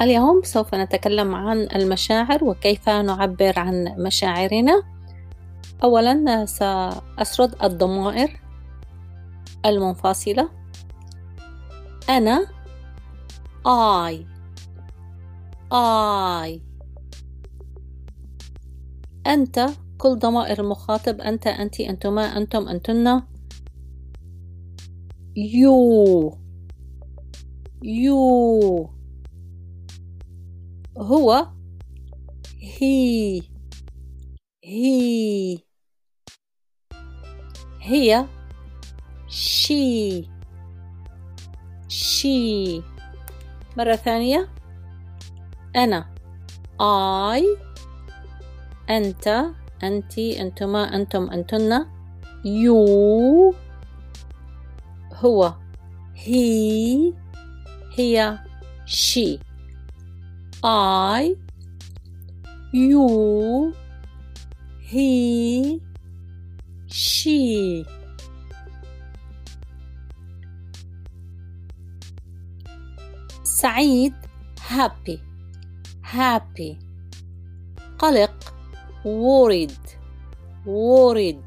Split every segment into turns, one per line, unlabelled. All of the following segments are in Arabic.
اليوم سوف نتكلم عن المشاعر وكيف نعبر عن مشاعرنا. أولا سأسرد الضمائر المنفصلة. أنا I I أنت كل ضمائر المخاطب أنت أنت أنتما أنتم أنتن. you you هو he he هي she she مرة ثانية. أنا. I أنت. أنت. أنتما. أنتم. أنتن. you هو. he هي she. I you he she سعيد happy happy قلق worried worried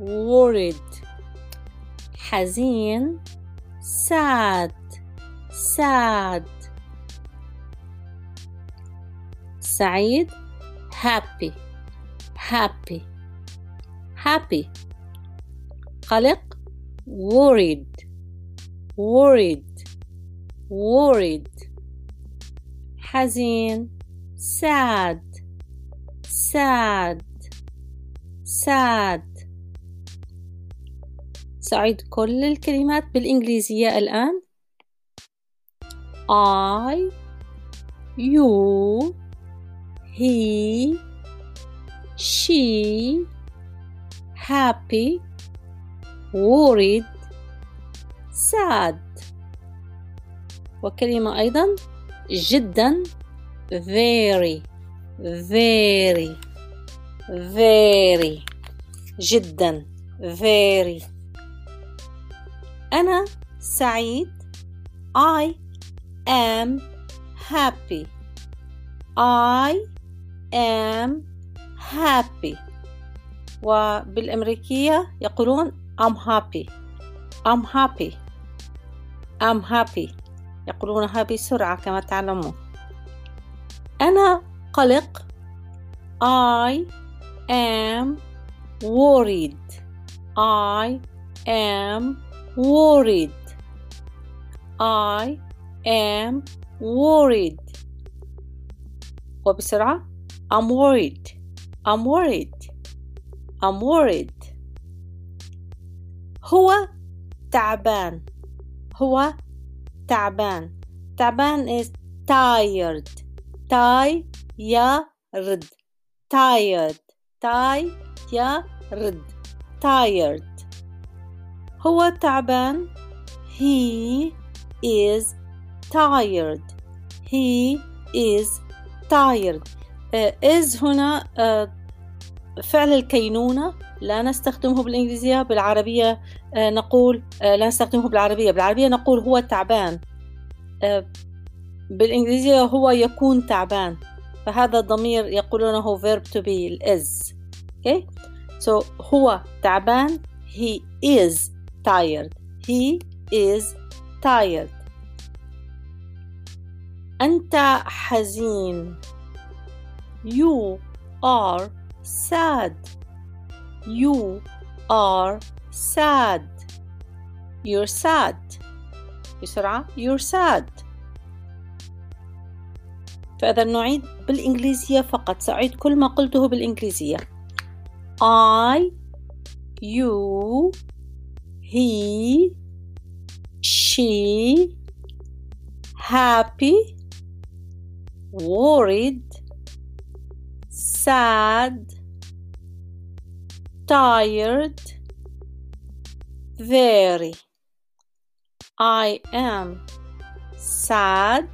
worried حزين sad sad سعيد happy happy happy قلق worried worried worried حزين sad sad sad سأعيد كل الكلمات بالإنجليزية الآن I you he she happy worried sad وكلمة أيضا جدا very very very جدا very أنا سعيد I am happy I am happy وبالأمريكية يقولون I'm happy I'm happy I'm happy يقولونها بسرعة كما تعلمون أنا قلق I am worried I am worried I am worried وبسرعة I'm worried I'm worried I'm worried هو تعبان هو تعبان تعبان is tired tired tired tired tired هو تعبان he is tired he is tired uh, Is هنا uh, فعل الكينونة لا نستخدمه بالإنجليزية بالعربية uh, نقول لا نستخدمه بالعربية. بالعربية نقول هو تعبان. بالإنجليزية هو يكون تعبان. فهذا الضمير يقولونه verb to be is. Okay so هو تعبان he is tired. He is tired. أنت حزين. You are sad You are sad You're sad بسرعة You're sad فإذا نعيد بالإنجليزية فقط سأعيد كل ما قلته بالإنجليزية I You He She Happy worried, sad, tired, very. I am sad.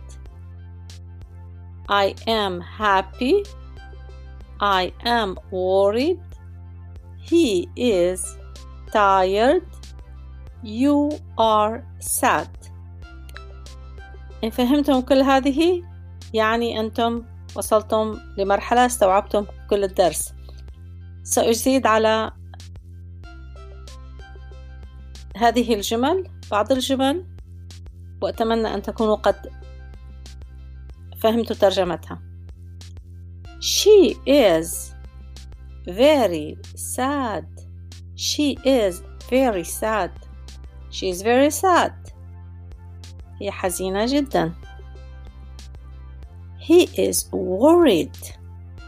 I am happy. I am worried. He is tired. You are sad. إن فهمتم كل هذه يعني أنتم وصلتم لمرحلة استوعبتم كل الدرس سأزيد على هذه الجمل بعض الجمل وأتمنى أن تكونوا قد فهمتوا ترجمتها She is very sad. She is very sad. She is very sad. هي حزينة جدا. He is worried.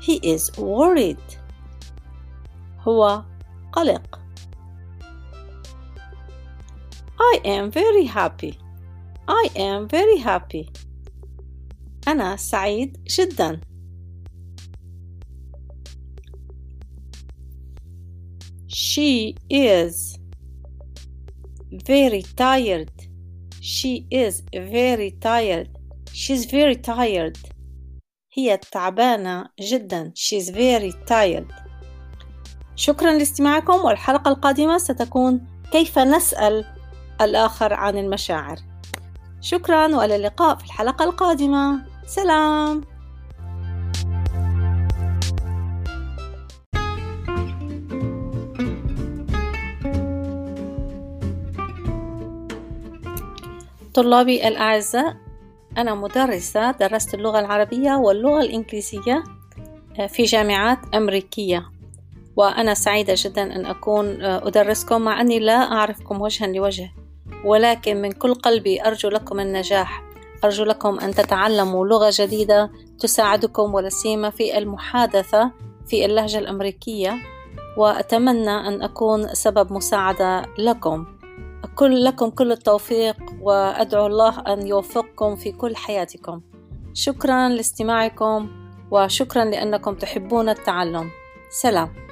He is worried. هو قلق. I am very happy. I am very happy. أنا سعيد جدا. She is very tired. She is very tired. She's very tired. هي تعبانة جدا. She's very tired. شكرا لاستماعكم والحلقة القادمة ستكون كيف نسأل الآخر عن المشاعر. شكرا وإلى اللقاء في الحلقة القادمة. سلام. طلابي الأعزاء أنا مدرسة درست اللغة العربية واللغة الإنجليزية آه، في جامعات أمريكية. وأنا سعيدة جدا أن أكون آه، أدرسكم مع أني لا أعرفكم وجها لوجه. ولكن من كل قلبي أرجو لكم النجاح. أرجو لكم أن تتعلموا لغة جديدة تساعدكم ولا سيما في المحادثة في اللهجة الأمريكية. وأتمنى أن أكون سبب مساعدة لكم. كل لكم كل التوفيق. وأدعو الله أن يوفقكم في كل حياتكم. شكرا لاستماعكم وشكرا لأنكم تحبون التعلم. سلام.